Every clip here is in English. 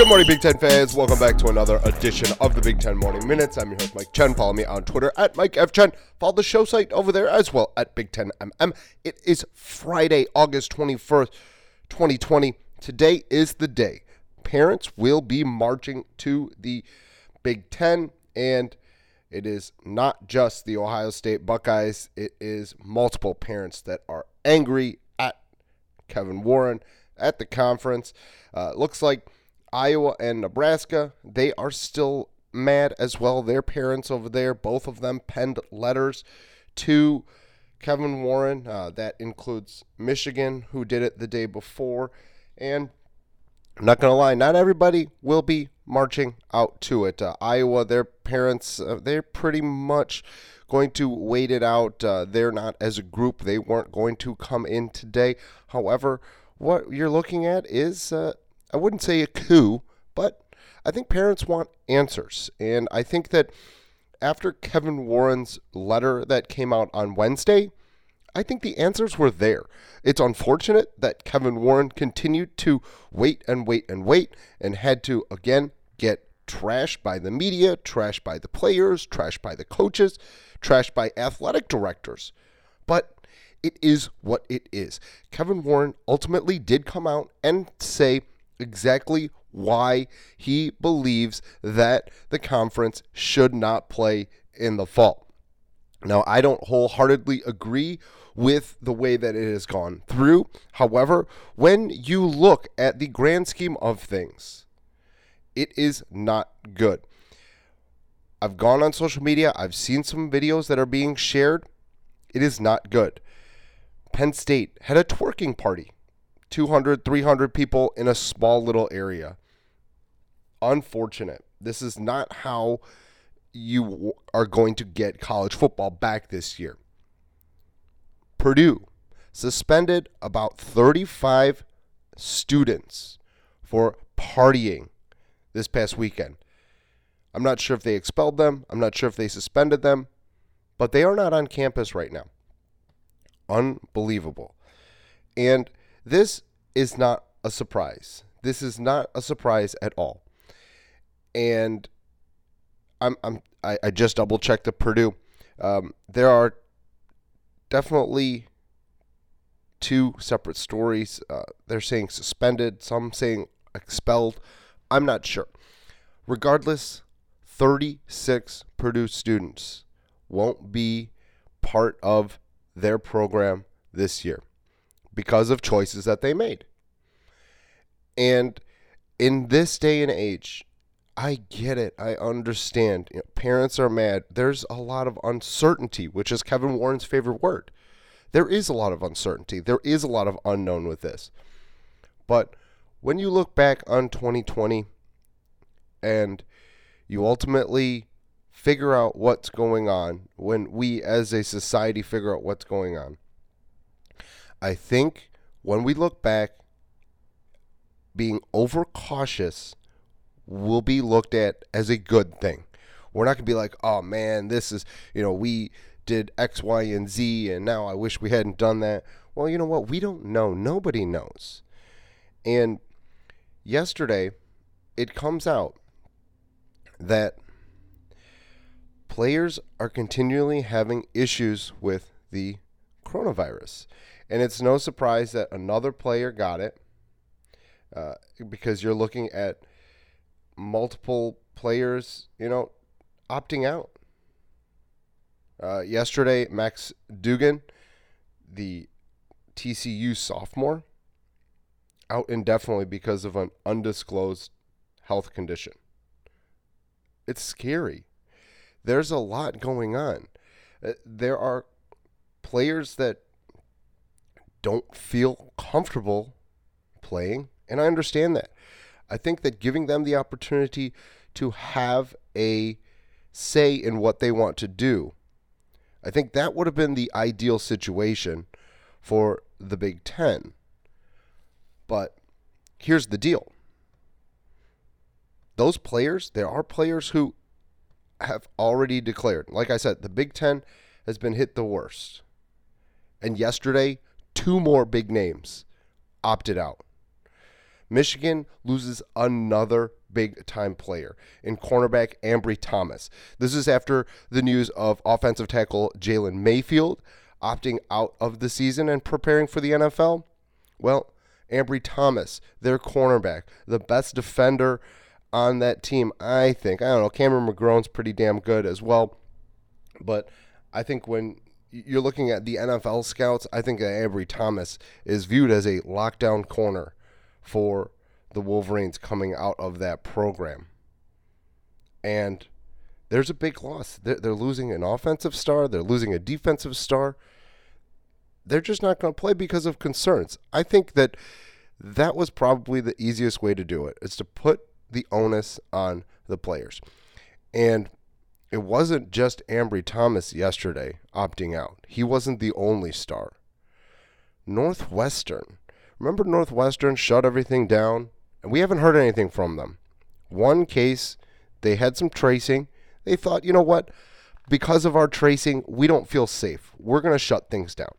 Good morning, Big Ten fans. Welcome back to another edition of the Big Ten Morning Minutes. I'm your host, Mike Chen. Follow me on Twitter at Mike F. Chen. Follow the show site over there as well at Big Ten MM. It is Friday, August 21st, 2020. Today is the day. Parents will be marching to the Big Ten, and it is not just the Ohio State Buckeyes, it is multiple parents that are angry at Kevin Warren at the conference. Uh, looks like Iowa and Nebraska, they are still mad as well. Their parents over there, both of them penned letters to Kevin Warren. Uh, that includes Michigan, who did it the day before. And I'm not going to lie, not everybody will be marching out to it. Uh, Iowa, their parents, uh, they're pretty much going to wait it out. Uh, they're not as a group, they weren't going to come in today. However, what you're looking at is, uh, I wouldn't say a coup, but I think parents want answers. And I think that after Kevin Warren's letter that came out on Wednesday, I think the answers were there. It's unfortunate that Kevin Warren continued to wait and wait and wait and had to again get trashed by the media, trashed by the players, trashed by the coaches, trashed by athletic directors. But it is what it is. Kevin Warren ultimately did come out and say exactly why he believes that the conference should not play in the fall. Now, I don't wholeheartedly agree with the way that it has gone through. However, when you look at the grand scheme of things, it is not good. I've gone on social media, I've seen some videos that are being shared. It is not good. Penn State had a twerking party 200, 300 people in a small little area. Unfortunate. This is not how you are going to get college football back this year. Purdue suspended about 35 students for partying this past weekend. I'm not sure if they expelled them, I'm not sure if they suspended them, but they are not on campus right now. Unbelievable. And this is not a surprise. This is not a surprise at all. And I'm, I'm I, I just double checked the Purdue. Um, there are definitely two separate stories. Uh, they're saying suspended, some saying expelled. I'm not sure. Regardless, 36 Purdue students won't be part of their program this year because of choices that they made. And in this day and age, I get it. I understand. You know, parents are mad. There's a lot of uncertainty, which is Kevin Warren's favorite word. There is a lot of uncertainty. There is a lot of unknown with this. But when you look back on 2020 and you ultimately figure out what's going on, when we as a society figure out what's going on, I think when we look back, being overcautious will be looked at as a good thing. We're not going to be like, oh man, this is, you know, we did X, Y, and Z, and now I wish we hadn't done that. Well, you know what? We don't know. Nobody knows. And yesterday, it comes out that players are continually having issues with the coronavirus. And it's no surprise that another player got it uh, because you're looking at multiple players, you know, opting out. Uh, yesterday, Max Duggan, the TCU sophomore, out indefinitely because of an undisclosed health condition. It's scary. There's a lot going on. Uh, there are players that don't feel comfortable playing, and I understand that. I think that giving them the opportunity to have a say in what they want to do, I think that would have been the ideal situation for the Big Ten. But here's the deal those players, there are players who have already declared. Like I said, the Big Ten has been hit the worst. And yesterday, two more big names opted out. Michigan loses another big time player in cornerback Ambry Thomas. This is after the news of offensive tackle Jalen Mayfield opting out of the season and preparing for the NFL. Well, Ambry Thomas, their cornerback, the best defender on that team, I think. I don't know. Cameron McGrone's pretty damn good as well. But I think when you're looking at the NFL scouts, I think Ambry Thomas is viewed as a lockdown corner for the Wolverines coming out of that program. And there's a big loss. They're, they're losing an offensive star, they're losing a defensive star. They're just not going to play because of concerns. I think that that was probably the easiest way to do it is to put the onus on the players. And it wasn't just Ambry Thomas yesterday opting out. He wasn't the only star. Northwestern. Remember Northwestern shut everything down? And we haven't heard anything from them. One case, they had some tracing. They thought, you know what? Because of our tracing, we don't feel safe. We're going to shut things down.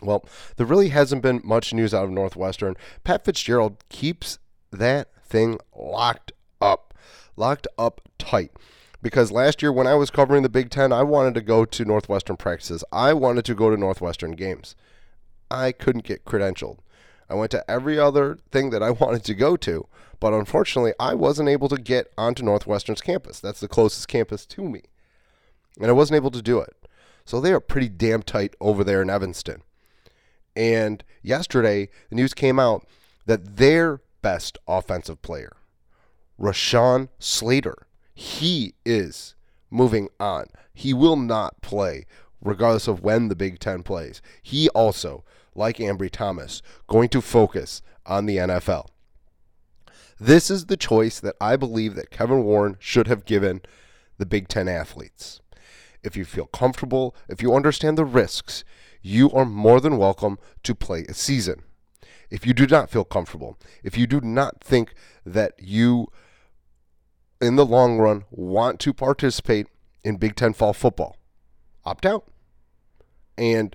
Well, there really hasn't been much news out of Northwestern. Pat Fitzgerald keeps that thing locked up, locked up tight. Because last year, when I was covering the Big Ten, I wanted to go to Northwestern practices. I wanted to go to Northwestern games. I couldn't get credentialed. I went to every other thing that I wanted to go to, but unfortunately, I wasn't able to get onto Northwestern's campus. That's the closest campus to me. And I wasn't able to do it. So they are pretty damn tight over there in Evanston. And yesterday, the news came out that their best offensive player, Rashawn Slater, he is moving on. He will not play regardless of when the Big Ten plays. He also, like Ambry Thomas, going to focus on the NFL. This is the choice that I believe that Kevin Warren should have given the Big Ten athletes. If you feel comfortable, if you understand the risks, you are more than welcome to play a season. If you do not feel comfortable, if you do not think that you, in the long run, want to participate in Big Ten fall football, opt out. And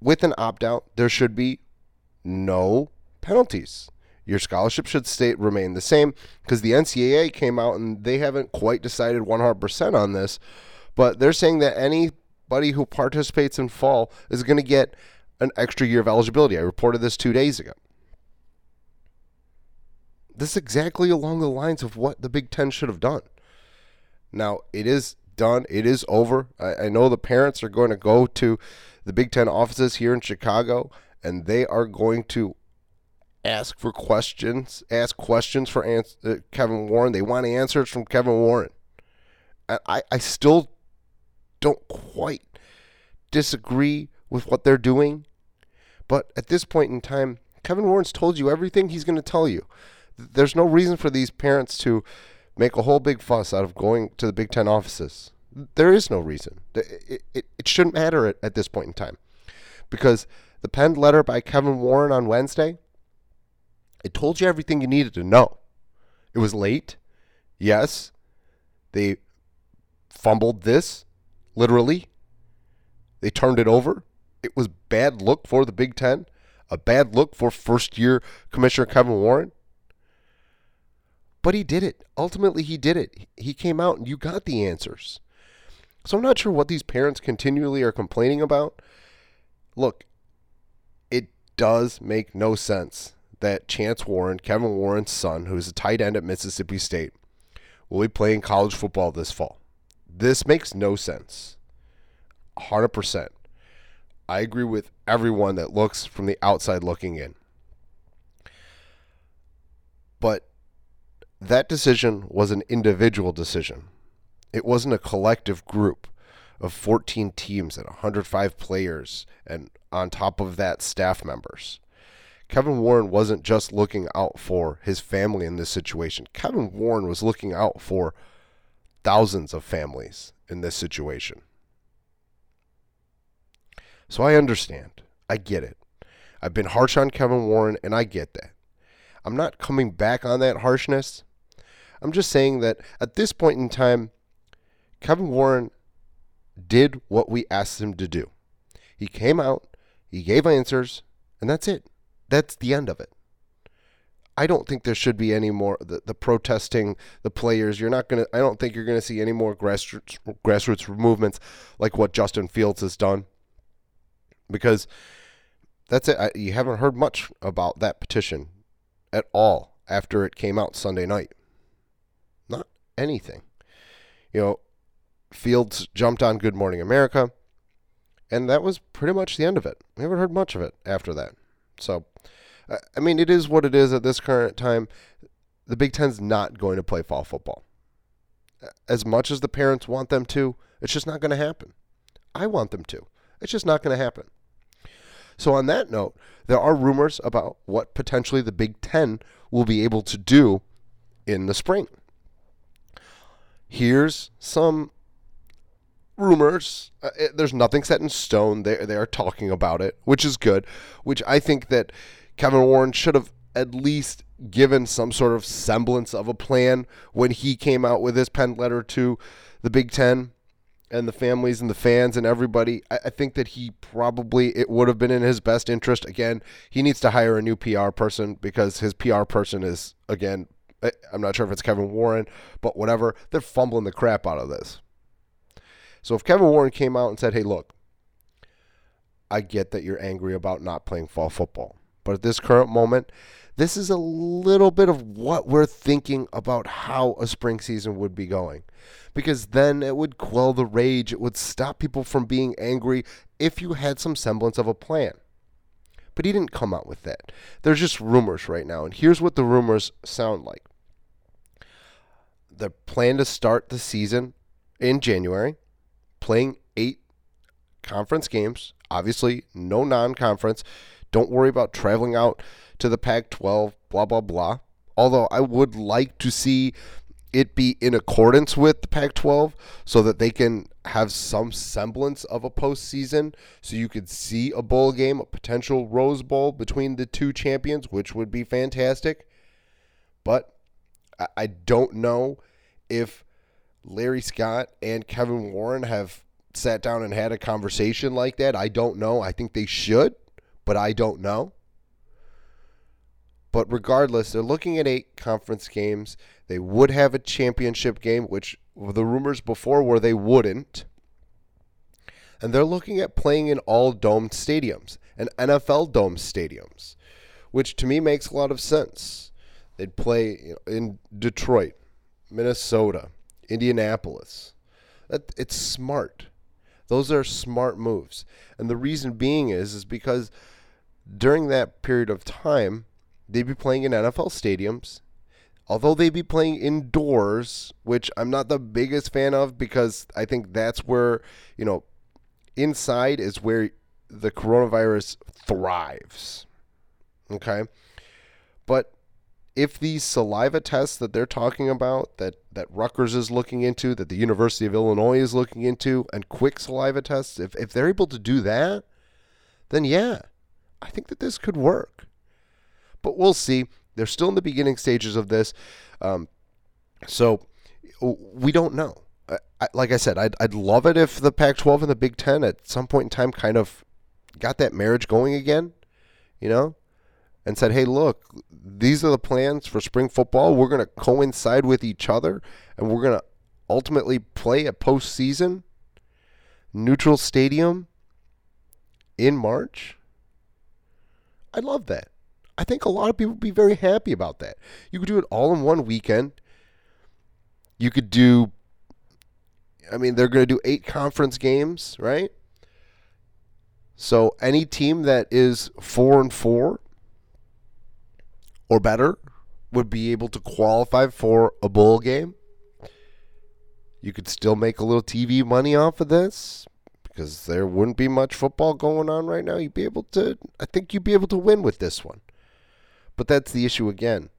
with an opt out, there should be no penalties. Your scholarship should stay remain the same because the NCAA came out and they haven't quite decided 100% on this, but they're saying that anybody who participates in fall is going to get an extra year of eligibility. I reported this two days ago. This is exactly along the lines of what the Big Ten should have done. Now, it is done, it is over. I, I know the parents are going to go to the Big Ten offices here in Chicago and they are going to ask for questions, ask questions for ans- uh, Kevin Warren. They want answers from Kevin Warren. And I, I still don't quite disagree with what they're doing. But at this point in time, Kevin Warren's told you everything he's going to tell you. There's no reason for these parents to make a whole big fuss out of going to the Big Ten offices. There is no reason. It, it, it shouldn't matter at, at this point in time. Because the penned letter by Kevin Warren on Wednesday, it told you everything you needed to know. It was late. Yes. They fumbled this, literally. They turned it over. It was bad look for the Big Ten, a bad look for first year Commissioner Kevin Warren. But he did it. Ultimately, he did it. He came out and you got the answers. So I'm not sure what these parents continually are complaining about. Look, it does make no sense that Chance Warren, Kevin Warren's son, who is a tight end at Mississippi State, will be playing college football this fall. This makes no sense. 100%. I agree with everyone that looks from the outside looking in. But that decision was an individual decision. It wasn't a collective group of 14 teams and 105 players, and on top of that, staff members. Kevin Warren wasn't just looking out for his family in this situation. Kevin Warren was looking out for thousands of families in this situation. So I understand. I get it. I've been harsh on Kevin Warren, and I get that. I'm not coming back on that harshness. I'm just saying that at this point in time, Kevin Warren did what we asked him to do. He came out, he gave answers, and that's it. That's the end of it. I don't think there should be any more the, the protesting the players. You're not gonna. I don't think you're gonna see any more grassroots grassroots movements like what Justin Fields has done. Because that's it. I, you haven't heard much about that petition at all after it came out Sunday night. Anything. You know, Fields jumped on Good Morning America, and that was pretty much the end of it. We haven't heard much of it after that. So I mean, it is what it is at this current time. The Big Ten's not going to play fall football. As much as the parents want them to, it's just not going to happen. I want them to. It's just not going to happen. So, on that note, there are rumors about what potentially the Big Ten will be able to do in the spring. Here's some rumors. Uh, it, there's nothing set in stone. They, they are talking about it, which is good, which I think that Kevin Warren should have at least given some sort of semblance of a plan when he came out with his pen letter to the Big Ten and the families and the fans and everybody. I, I, think that he probably it would have been in his best interest. Again, he needs to hire a new PR person because his PR person is again. I'm not sure if it's Kevin Warren, but whatever. They're fumbling the crap out of this. So if Kevin Warren came out and said, "Hey, look, I get that you're angry about not playing fall football." But at this current moment, this is a little bit of what we're thinking about how a spring season would be going. Because then it would quell the rage, it would stop people from being angry if you had some semblance of a plan. But he didn't come out with that. There's just rumors right now, and here's what the rumors sound like. The plan to start the season in January, playing eight conference games, obviously no non conference. Don't worry about traveling out to the Pac 12, blah, blah, blah. Although I would like to see it be in accordance with the Pac 12 so that they can have some semblance of a postseason. So you could see a bowl game, a potential Rose Bowl between the two champions, which would be fantastic. But I don't know if Larry Scott and Kevin Warren have sat down and had a conversation like that. I don't know. I think they should but I don't know. But regardless, they're looking at eight conference games. They would have a championship game, which the rumors before were they wouldn't. And they're looking at playing in all domed stadiums and NFL dome stadiums, which to me makes a lot of sense. They'd play in Detroit, Minnesota, Indianapolis. That, it's smart. Those are smart moves. And the reason being is is because during that period of time, they'd be playing in NFL stadiums. Although they'd be playing indoors, which I'm not the biggest fan of because I think that's where, you know, inside is where the coronavirus thrives. Okay? But if these saliva tests that they're talking about, that, that Rutgers is looking into, that the University of Illinois is looking into, and quick saliva tests, if, if they're able to do that, then yeah, I think that this could work. But we'll see. They're still in the beginning stages of this. Um, so we don't know. I, I, like I said, I'd, I'd love it if the Pac 12 and the Big Ten at some point in time kind of got that marriage going again, you know, and said, hey, look, these are the plans for spring football. We're going to coincide with each other, and we're going to ultimately play a postseason neutral stadium in March. I love that. I think a lot of people would be very happy about that. You could do it all in one weekend. You could do, I mean, they're going to do eight conference games, right? So any team that is four and four or better would be able to qualify for a bowl game. You could still make a little TV money off of this because there wouldn't be much football going on right now. You'd be able to, I think you'd be able to win with this one. But that's the issue again.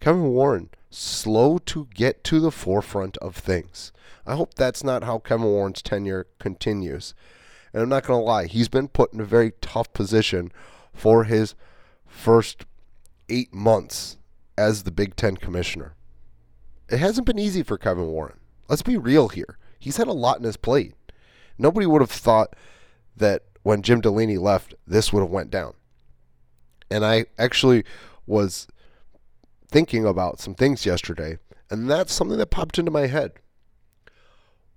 Kevin Warren, slow to get to the forefront of things. I hope that's not how Kevin Warren's tenure continues. And I'm not going to lie, he's been put in a very tough position for his first eight months as the Big Ten commissioner. It hasn't been easy for Kevin Warren. Let's be real here. He's had a lot in his plate. Nobody would have thought that when Jim Delany left, this would have went down. And I actually was thinking about some things yesterday, and that's something that popped into my head.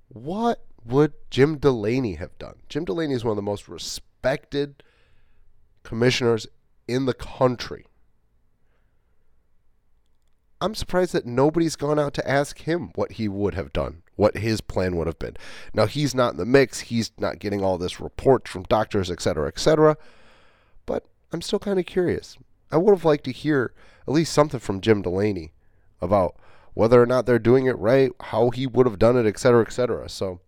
What would Jim Delany have done? Jim Delany is one of the most respected commissioners in the country. I'm surprised that nobody's gone out to ask him what he would have done, what his plan would have been. Now, he's not in the mix. He's not getting all this reports from doctors, et cetera, et cetera. But I'm still kind of curious. I would have liked to hear at least something from Jim Delany about whether or not they're doing it right, how he would have done it, et cetera, et cetera. So,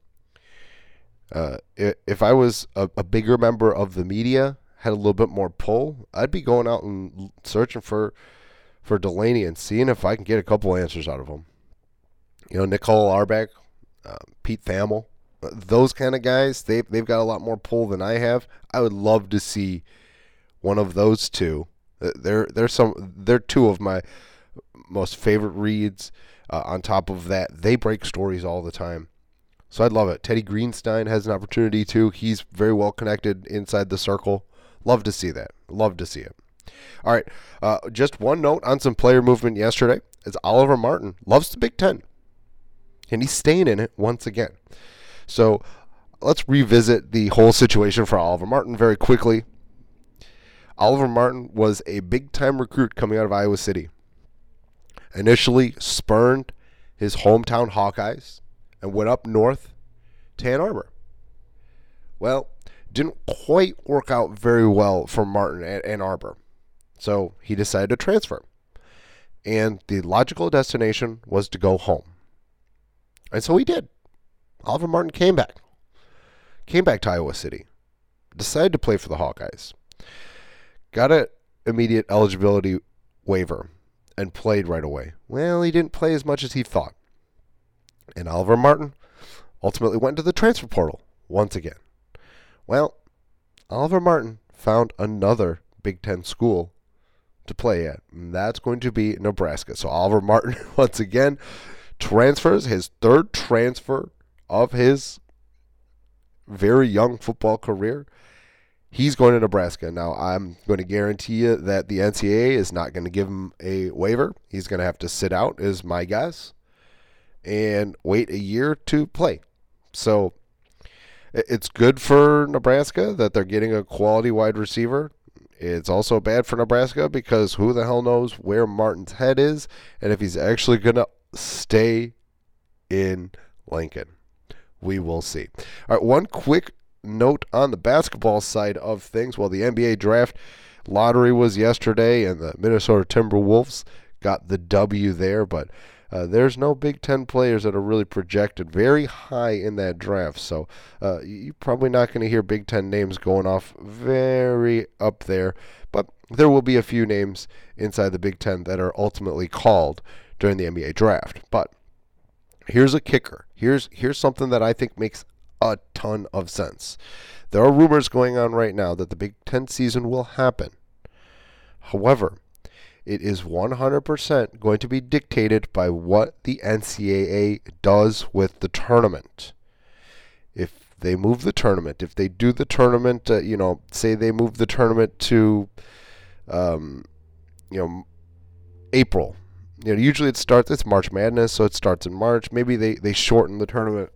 uh, if I was a, a bigger member of the media, had a little bit more pull, I'd be going out and searching for for Delany and seeing if I can get a couple answers out of him. You know, Nicole Auerbach, uh, Pete Thamel, those kind of guys, they they've got a lot more pull than I have. I would love to see one of those two. They're they're some they're two of my most favorite reads. Uh, on top of that, they break stories all the time. So I'd love it. Teddy Greenstein has an opportunity too. He's very well connected inside the circle. Love to see that. Love to see it. All right. Uh, just one note on some player movement yesterday is Oliver Martin loves the Big Ten. And he's staying in it once again. So let's revisit the whole situation for Oliver Martin very quickly. Oliver Martin was a big time recruit coming out of Iowa City initially spurned his hometown Hawkeyes and went up north to Ann Arbor. Well, didn't quite work out very well for Martin at Ann Arbor. So he decided to transfer. And the logical destination was to go home. And so he did. Oliver Martin came back. Came back to Iowa City. Decided to play for the Hawkeyes. Got an immediate eligibility waiver and played right away. Well, he didn't play as much as he thought. And Oliver Martin ultimately went to the transfer portal once again. Well, Oliver Martin found another Big Ten school to play at, and that's going to be Nebraska. So Oliver Martin, once again, transfers his third transfer of his very young football career he's going to Nebraska. Now, I'm going to guarantee you that the NCAA is not going to give him a waiver. He's going to have to sit out, is my guess, and wait a year to play. So it's good for Nebraska that they're getting a quality wide receiver. It's also bad for Nebraska because who the hell knows where Martin's head is and if he's actually going to stay in Lincoln. We will see. All right, one quick note on the basketball side of things. Well, the NBA draft lottery was yesterday, and the Minnesota Timberwolves got the W there, but uh, there's no Big Ten players that are really projected very high in that draft. So uh, you're probably not going to hear Big Ten names going off very up there, but there will be a few names inside the Big Ten that are ultimately called during the NBA draft. But here's a kicker. Here's here's something that I think makes a ton of sense. There are rumors going on right now that the Big Ten season will happen. However, it is 100% going to be dictated by what the NCAA does with the tournament. If they move the tournament, if they do the tournament, uh, you know, say they move the tournament to, um, you know, April. You know, usually it starts. It's March Madness, so it starts in March. Maybe they they shorten the tournament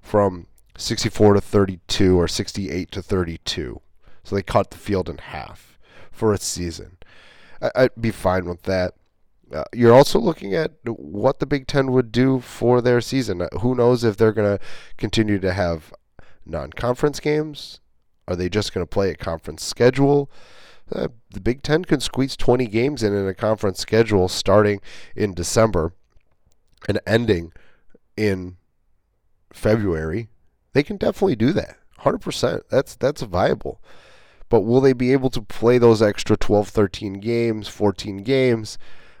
from 64 to 32 or 68 to 32. So they cut the field in half for a season. I, would be fine with that. Uh, you're also looking at what the Big Ten would do for their season. Uh, who knows if they're going to continue to have non conference games? Are they just going to play a conference schedule? Uh, the Big Ten can squeeze 20 games in in a conference schedule starting in December and ending in February they can definitely do that. 100%. That's that's viable. But will they be able to play those extra 12, 13 games, 14 games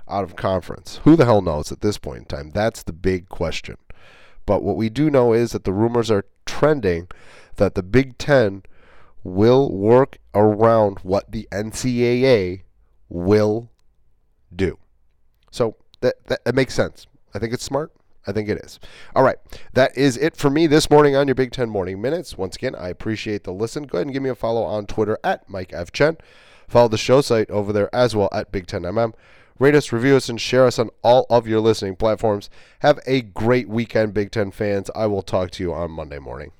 out of conference? Who the hell knows at this point in time? That's the big question. But what we do know is that the rumors are trending that the Big 10 will work around what the NCAA will do. So that, that, that makes sense. I think it's smart. I think it is. All right. That is it for me this morning on your Big Ten Morning Minutes. Once again, I appreciate the listen. Go ahead and give me a follow on Twitter at Mike F. Chen. Follow the show site over there as well at Big Ten MM. Rate us, review us, and share us on all of your listening platforms. Have a great weekend, Big Ten fans. I will talk to you on Monday morning.